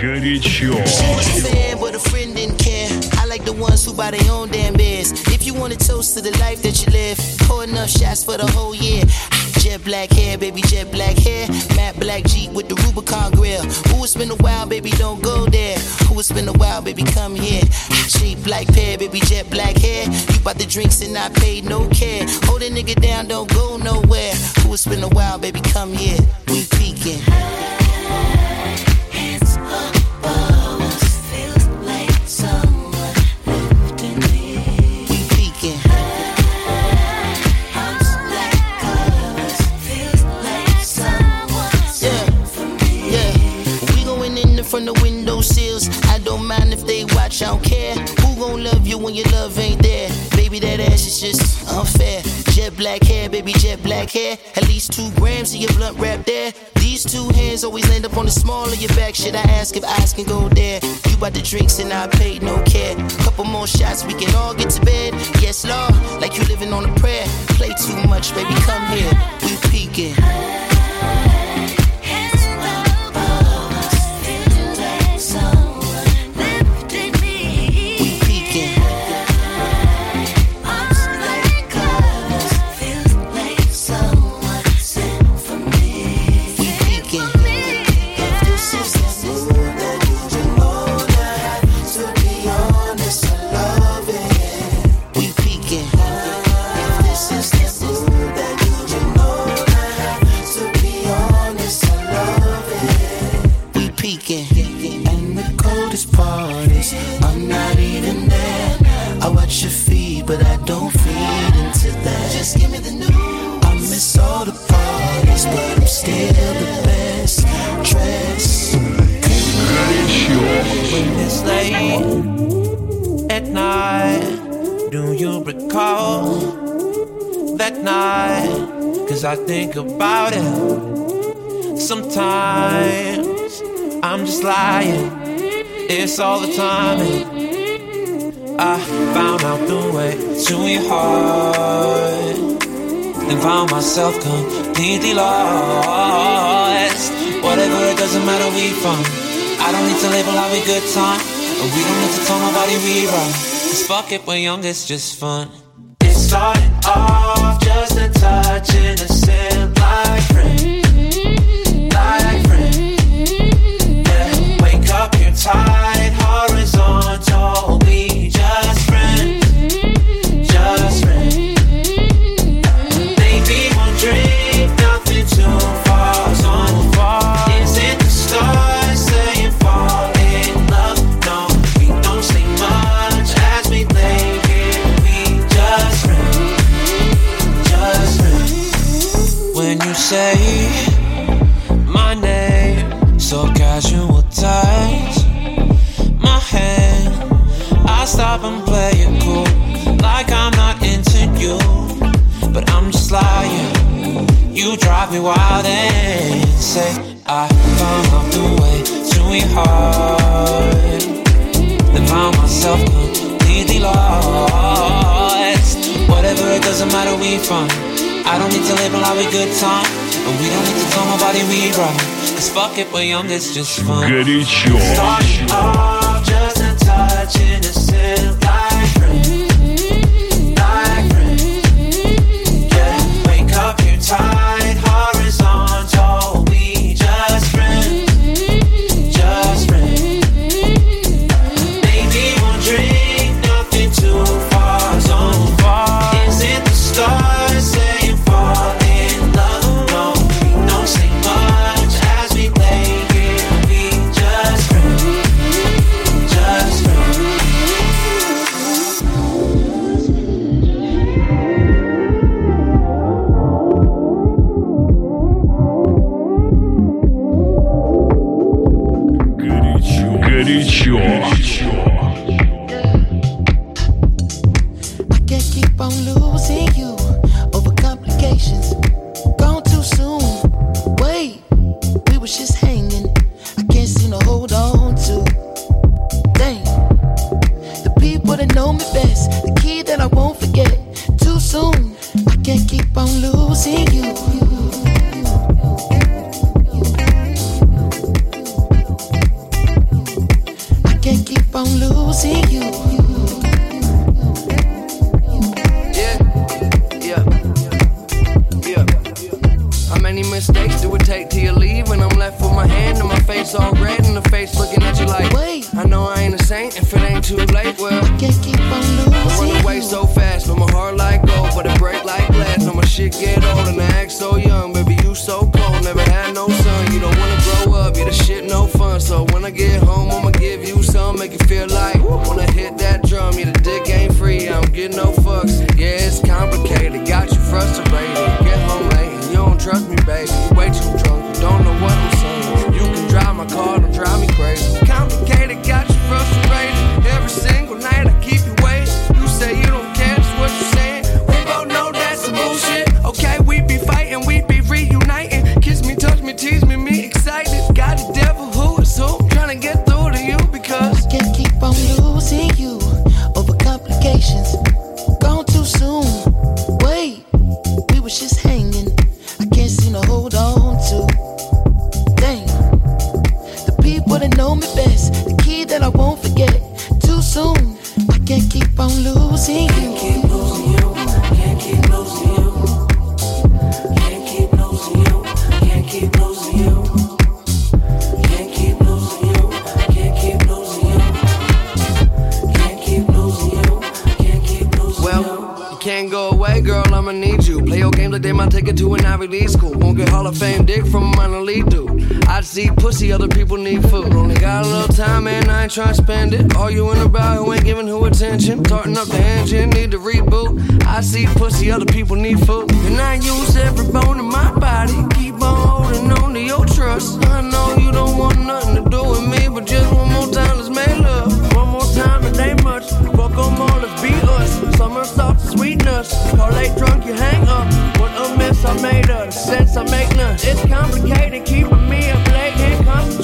горячо. The ones who buy their own damn beers. If you want to toast to the life that you live, pour enough shots for the whole year. Jet black hair, baby, jet black hair. Matte black Jeep with the Rubicon grill. Who has been a while, baby, don't go there. Who has been a while, baby, come here. Cheap black pair, baby, jet black hair. You bought the drinks and I paid no care. Hold a nigga down, don't go nowhere. Who has been a while, baby, come here. We peeking. black hair. At least two grams of your blunt wrapped there. These two hands always land up on the small of your back. Should I ask if eyes can go there? You bought the drinks and I paid no care. Couple more shots, we can all get to bed. Yes, Lord, like you living on a prayer. Play too much, baby, come here. We peeking. this all the time. And I found out the way to your heart. And found myself completely lost. Whatever, it doesn't matter we from. I don't need to label how we good time. And we don't need to tell nobody we wrong. Cause fuck it, we're young, it's just fun. It started off just a touch, innocent life. you say my name, so casual touch My hand, I stop and play it cool, like I'm not into you, but I'm just lying. You drive me wild and say I found out the way to your heart, then found myself completely lost. Whatever, it doesn't matter, we find. I don't need to live a lot of good time, but we don't need to tell nobody we wrong. Cause fuck it, we're young, it's just fun. Get it, sure. Start off just a touch innocent. you. See pussy, other people need food. Only got a little time, man, I ain't trying to spend it. All you in about who ain't giving who attention. Starting up the engine, need to reboot. I see pussy, other people need food. And I use every bone in my body. Keep on holding on to your trust. I know you don't want nothing to do with me, but just one more time, let's make love. One more time, it ain't much. Fuck them all, let's be us. Summer soft, sweetness. late drunk, you hang up. What a mess I made of. Sense I make none. It's complicated, keeping me up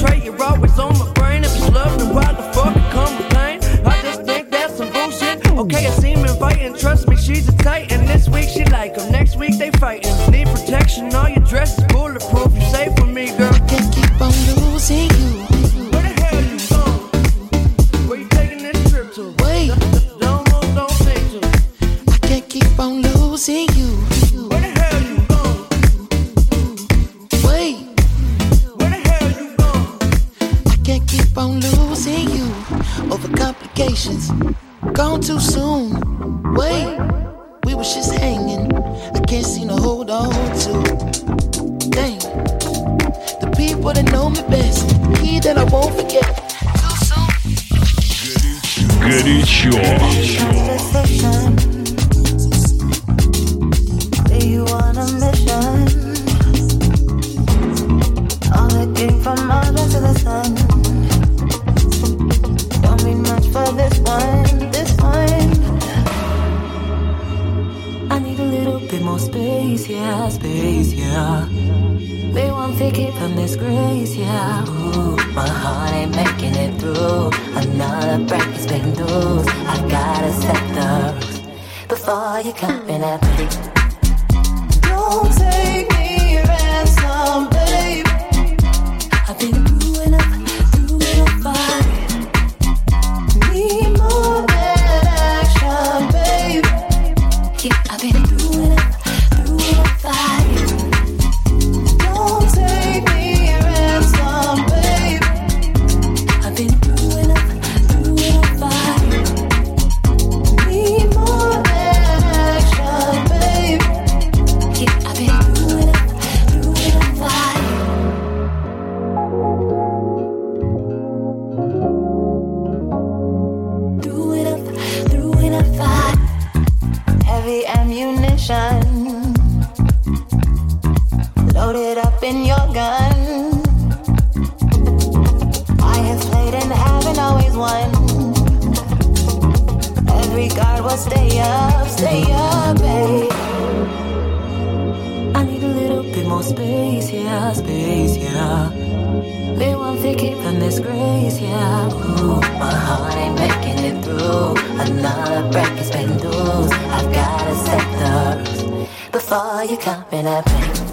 You're always on my brain. If love, why the fuck it pain? I just think that's some bullshit. Okay, I seem inviting. Trust me, she's a titan. that I won't forget. Too soon. Горячо. Stay up, stay up, babe. I need a little bit more space, yeah, space, yeah. They won't take it from this grace, yeah. Ooh, my heart ain't making it through. Another break has been loose. I've gotta set the before you come in at me.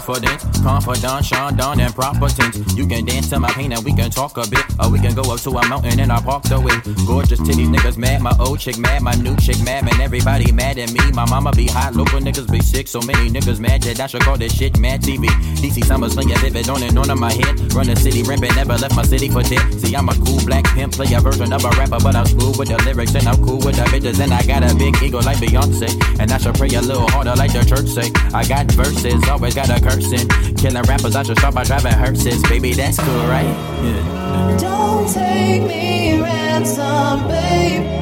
Confidence, confidant, Sean Don and proper tense. You can dance to my pain and we can talk a bit, or we can go up to a mountain and I park the way. Gorgeous titties, niggas mad, my old chick mad, my new chick mad, man everybody mad at me. My mama be hot, local niggas be sick, so many niggas mad that I should call this shit mad TV. DC summer slinging vivid on and on in my head. Run the city rampant, never left my city for dead. See I'm a cool black pimp, play a version of a rapper, but I'm smooth with the lyrics and I'm cool with the bitches and I got a big ego like Beyonce, and I should pray a little harder like the church say. I got verses, always got a Killing rappers, I should start by driving hearses. Baby, that's cool, right? Yeah. Don't take me ransom, babe.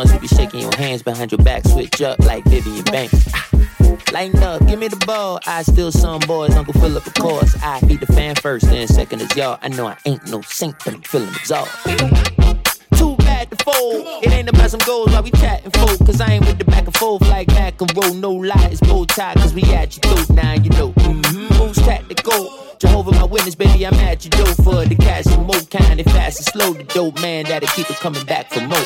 Ones who be shaking your hands behind your back, switch up like Vivian Banks. Ah, Lighten up, give me the ball. I still some boys, Uncle Philip, of course. I be the fan first, then second is y'all. I know I ain't no saint, but I'm feeling exhausted. Too to fold. It ain't about some goals while we chatting, folk. Cause I ain't with the back and forth like back and roll. No lie, it's bow tie, cause we at your throat now, you know. Mm-hmm. Moves tactical. Jehovah, my witness, baby, I'm at your door for the cash and more kind and fast and slow. The dope man that'll keep it coming back for more.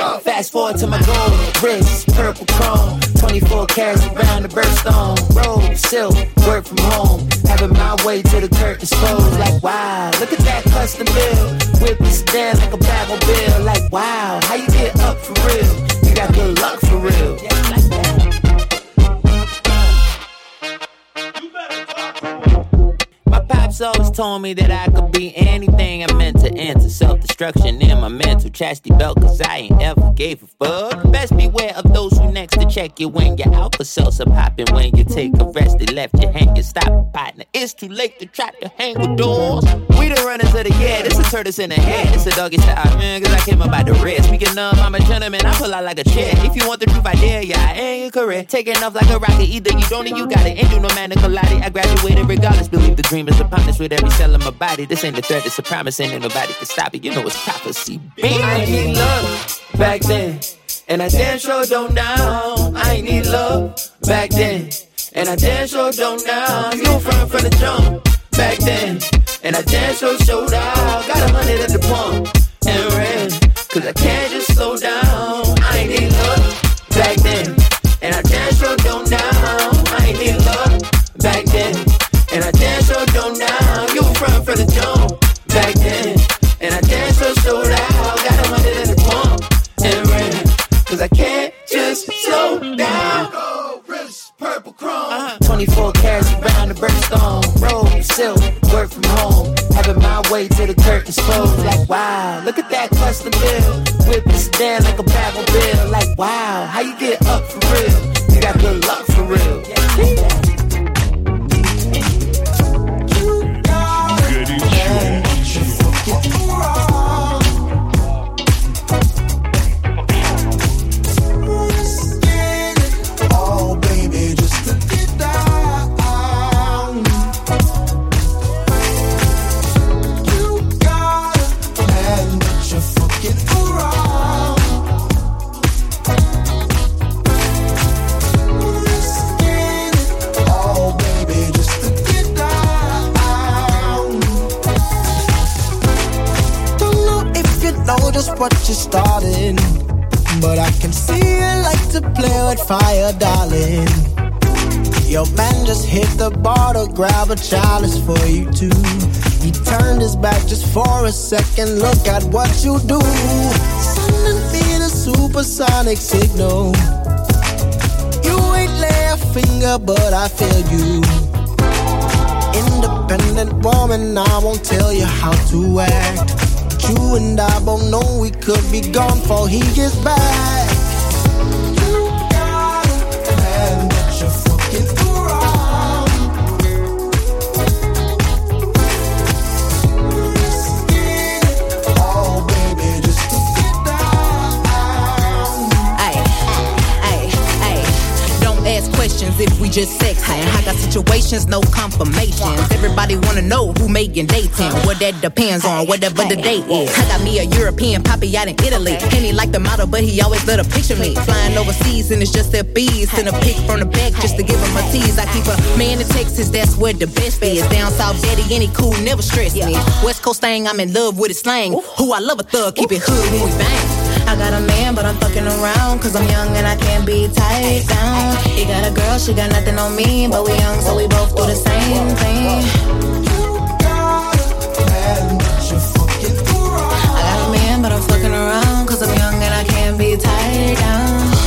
Uh, fast forward to my goal. Wrist, purple chrome. 24 carats around the birthstone. Robe, silk, work from home. Having my way to the curtains closed. Like, wow, look at that custom bill. Whip this down like a Batmobile. Like, wow, how you get up for real? You got good luck for real. Pops always told me that I could be anything I meant to enter. Self destruction in my mental chastity belt, cause I ain't ever gave a fuck. Best beware of those who next to check you when you're out for seltzer popping. When you take a rest, they left you hanging. Stop, partner. It's too late to try to hang with doors. We the runners of the year. This is tortoise in the head. It's a doggy style, man, cause I came up by the red. Speaking of, I'm a gentleman. I pull out like a chair. If you want the truth, I dare ya. I ain't your career. Taking off like a rocket. Either you don't or you got it. Ain't do no man to collide. I graduated regardless. Believe the dream is upon us with every cell in my body. This ain't a threat, it's a promise. Ain't nobody can stop it. You know it's prophecy. Bam. I need love back then. And I damn sure don't now. I ain't need love back then. And I damn sure don't now. You friend from the jump back then. And I damn sure showed out. Got a hundred at the pump and ran. Cause I can't just slow down. I need love back then. now. You were front for the jump back then. And I danced so, so loud. Got him under the pump and ran. Cause I can't just slow down. Gold wrist, purple chrome. Uh-huh. 24 carats around the birthstone. Robe, silk, work from home. Having my way to the curtains close. Like, wow, look at that custom bill. Whip this down like a Batmobile. Like, wow, how you get up for real? You got good just what you're starting. But I can see you like to play with fire, darling. Your man just hit the bar to grab a chalice for you too. He turned his back just for a second. Look at what you do. Sending me the supersonic signal. You ain't lay a finger, but I feel you. Independent woman, I won't tell you how to act. You and I both know we could be gone before he gets back. If we just sexing. I got situations, no confirmations. Everybody wanna know who making dating. What that depends on, whatever the date is. I got me a European poppy out in Italy. And he like the model, but he always let her picture me. Flying overseas and it's just their bees. Send a pic from the back just to give him a tease. I keep a man in Texas, that's where the best is. Down south, daddy, any cool, never stress me. West Coast thing, I'm in love with his slang. Who I love a thug, keep it hood when we bang. Got a man, but I'm fucking around. Cause I'm young and I can't be tied down. He got a girl, she got nothing on me. But we young, so we both do the same thing. I got a man, but I'm fucking around. Cause I'm young and I can't be tied down.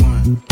one.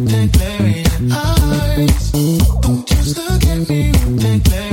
that glaring eyes. Don't just look at me with that glaring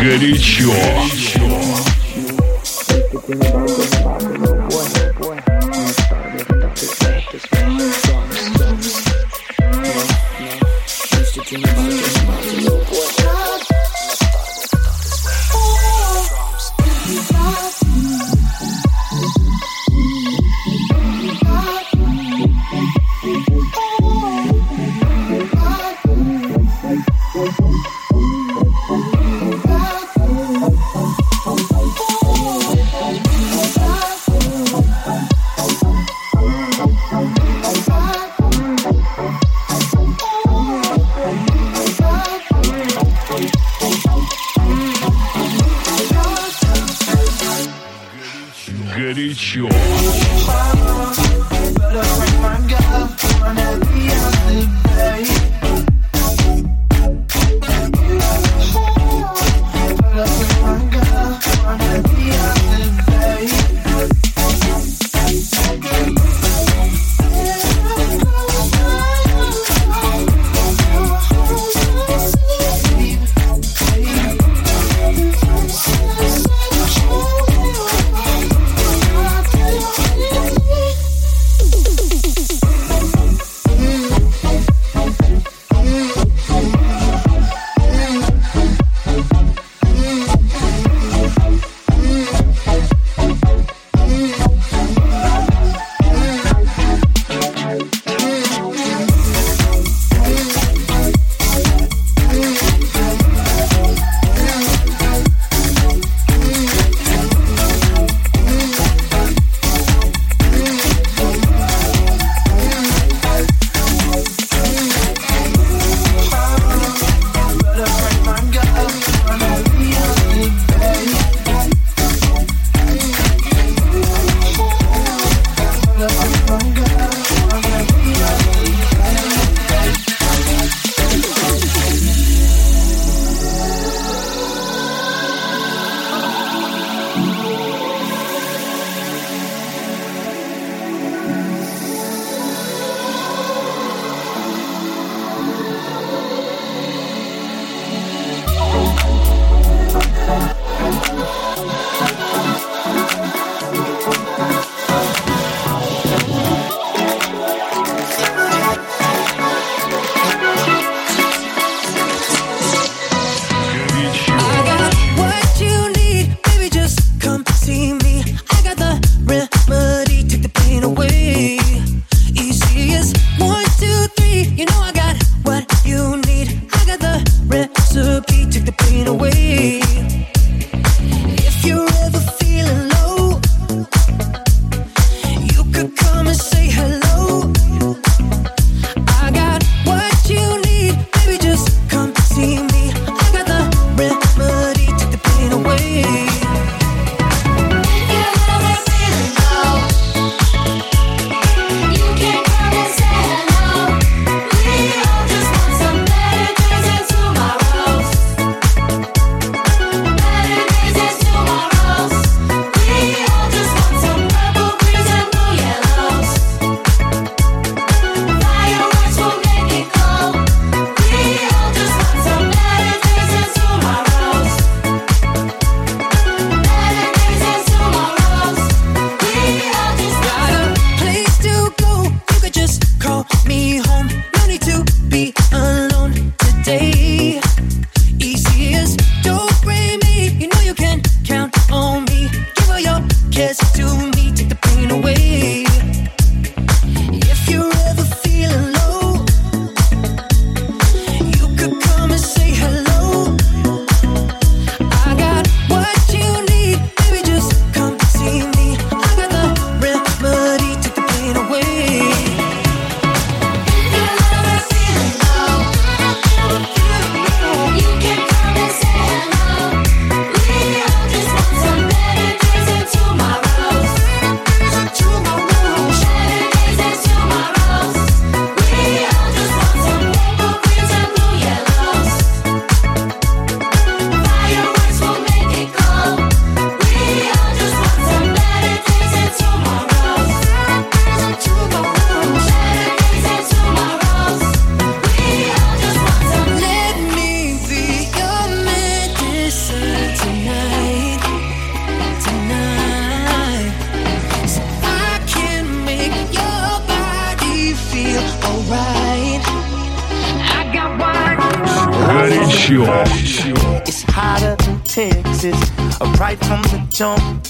Горячо. Горячо.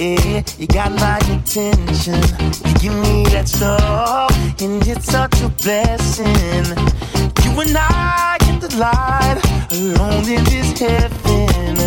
Yeah, you got my attention. You give me that soul, and it's such a blessing. You and I in the light, alone in this heaven.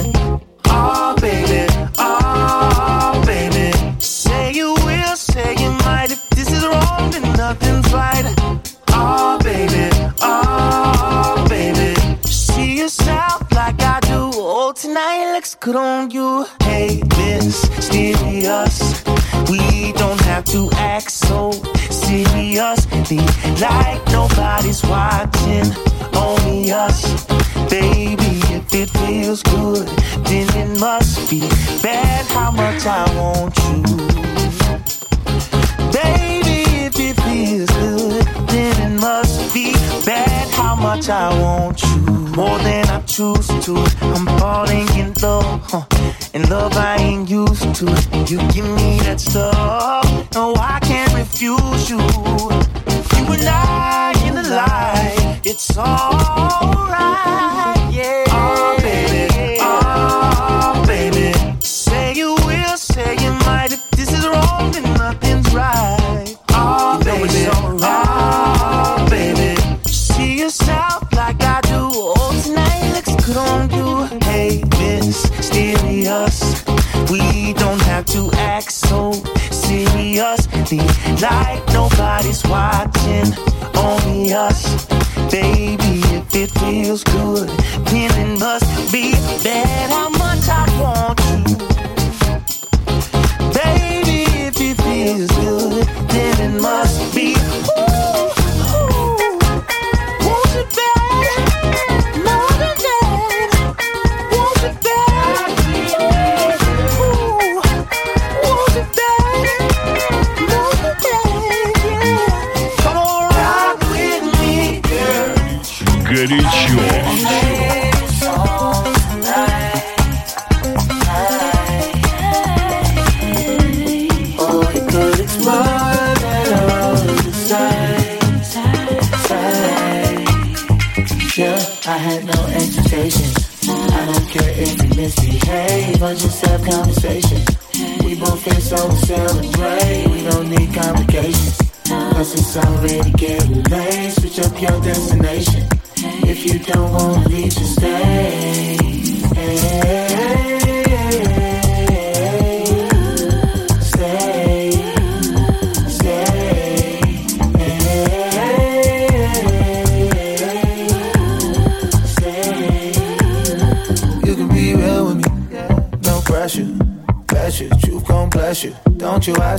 good on you. Hey, this serious. We don't have to act so serious. Be like nobody's watching, only us. Baby, if it feels good, then it must be bad how much I want you. Baby, if it feels good, then it must be bad how much I want you more than I choose to. I'm falling in love, huh? in love I ain't used to. You give me that stuff, no, I can't refuse you. You and I in the light, it's all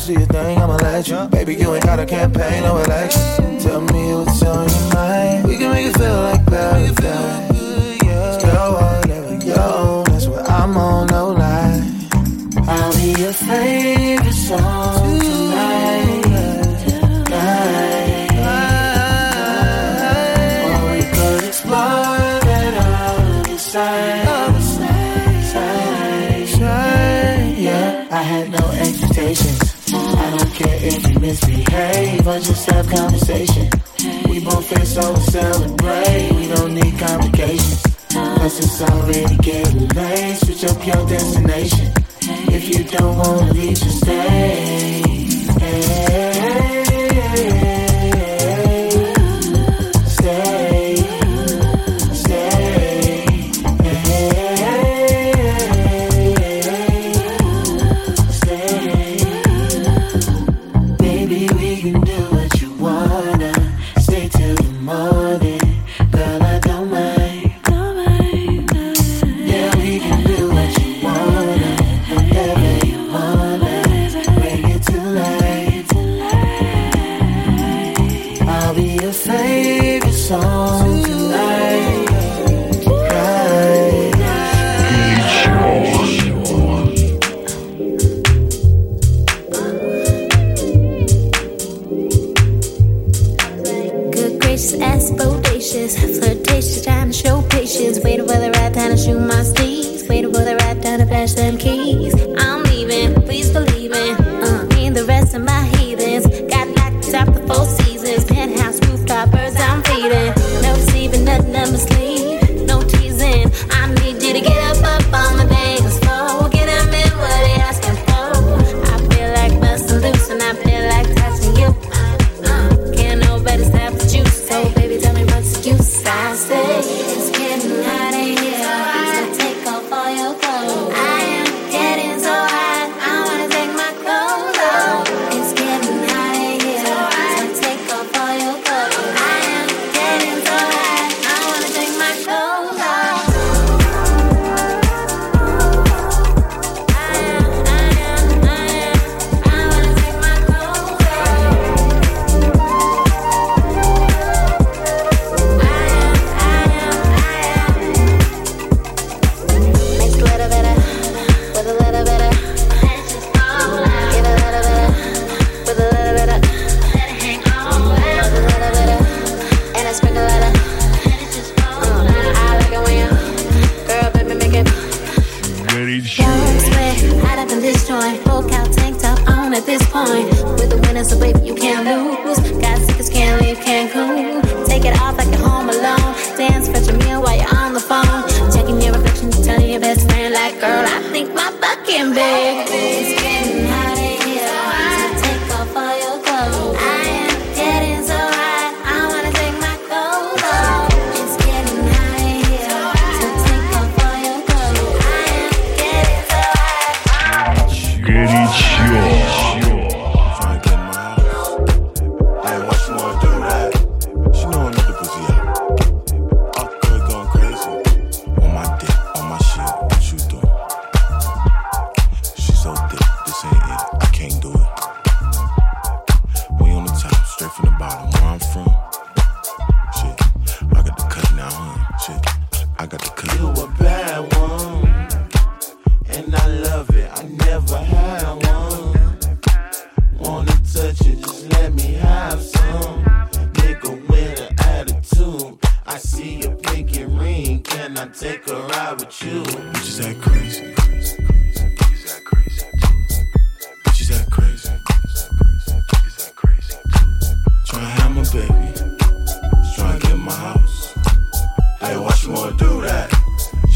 do your thing, I'ma let you. Baby, you ain't got a campaign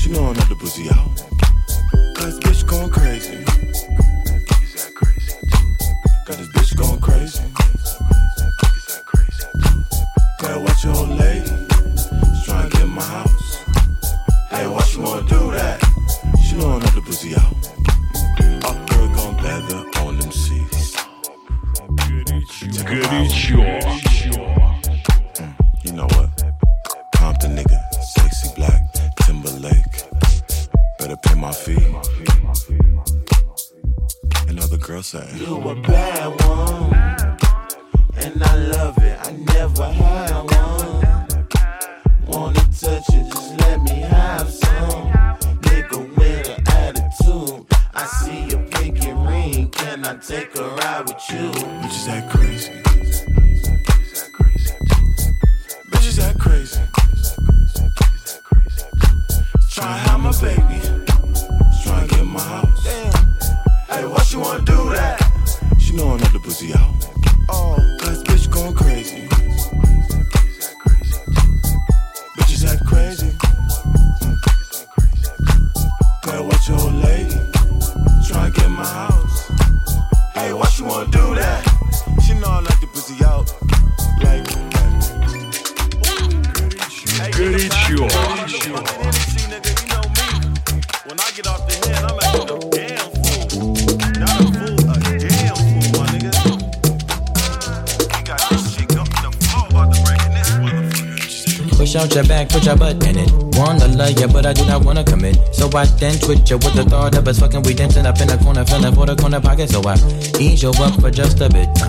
She know the pussy out. Motherfucker. Push out your back, put your butt in it. Wanna love ya, but I do not wanna commit. So I then twitch ya with the thought of us fucking. We dancing up in the corner, feeling for the corner pocket. So I ease you up for just a bit. Uh,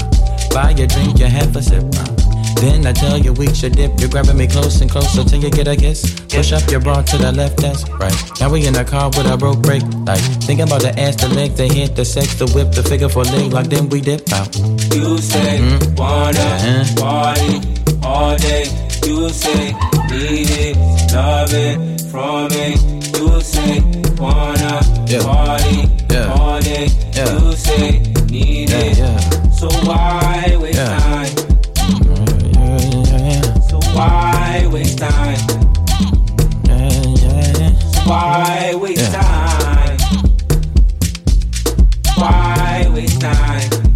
buy your drink, you have a sip. Uh, then I tell you we should dip. You're grabbing me close and closer till you get a kiss. Push up your bra to the left, that's right. Now we in the car with a broke brake light. Thinking about the ass, the leg, the hit, the sex, the whip, the figure for leg lock. Then we dip out. You say wanna Uh-huh. party all day. You say need it, love it from me. You say wanna Yeah. party Yeah. all day. Yeah. You say need Yeah, it. yeah. So why waste Yeah. time? So why waste time? yeah. Why waste time? Why waste time?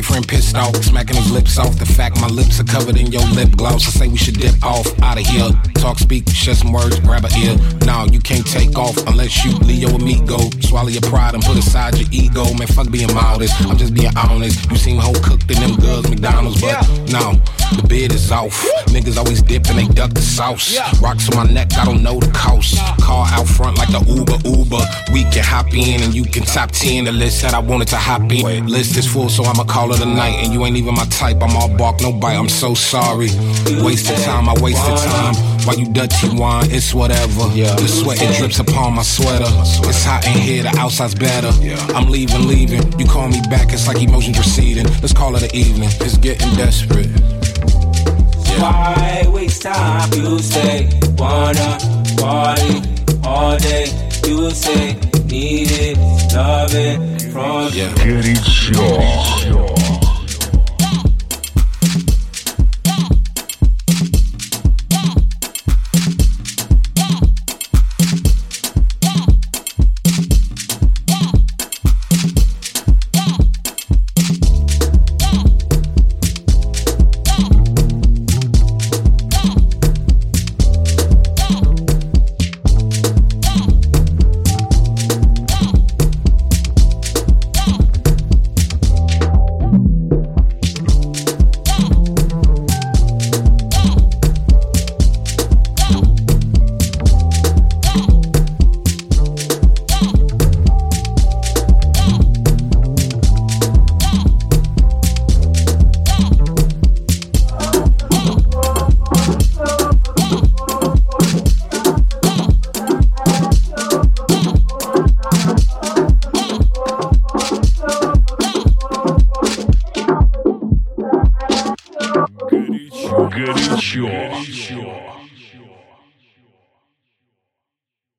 Boyfriend pissed off, smacking his lips off. The fact my lips are covered in your lip gloss. I say we should dip off out of here. Talk, speak, share some words, grab a ear. No, you can't take off unless you Leo or me go. Swallow your pride and put aside your ego. Man, fuck being modest. I'm just being honest. You seem whole cooked in them girls McDonald's, but no, the bid is off. Niggas always dip and they duck the sauce. Rocks on my neck, I don't know the cost. Car out front like the Uber Uber. We can hop in and you can top 10 the list that I wanted to hop in. List is full, so I'ma call it a night. And you ain't even my type. I'm all bark, no bite. I'm so sorry. Wasted time, I wasted time. Why you dutchy wine? It's whatever. Yeah. The sweat it drips upon my sweater. It's hot in here, the outside's better. Yeah. I'm leaving, leaving. You call me back, it's like emotions receding. Let's call it an evening. It's getting desperate. Why waste time? You say wanna party all day. You say need it, love it from yeah. Get it sure.